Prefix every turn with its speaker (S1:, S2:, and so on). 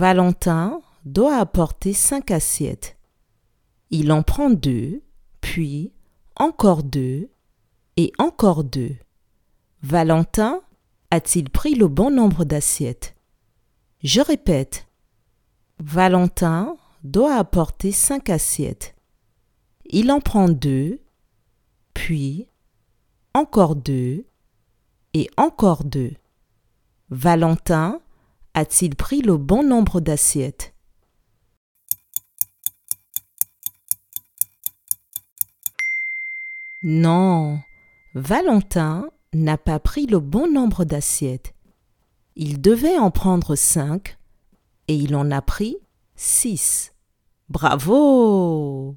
S1: Valentin doit apporter cinq assiettes. Il en prend deux, puis encore deux et encore deux. Valentin a-t-il pris le bon nombre d'assiettes? Je répète. Valentin doit apporter cinq assiettes. Il en prend deux, puis encore deux et encore deux. Valentin a-t-il pris le bon nombre d'assiettes? Non, Valentin n'a pas pris le bon nombre d'assiettes. Il devait en prendre cinq et il en a pris six. Bravo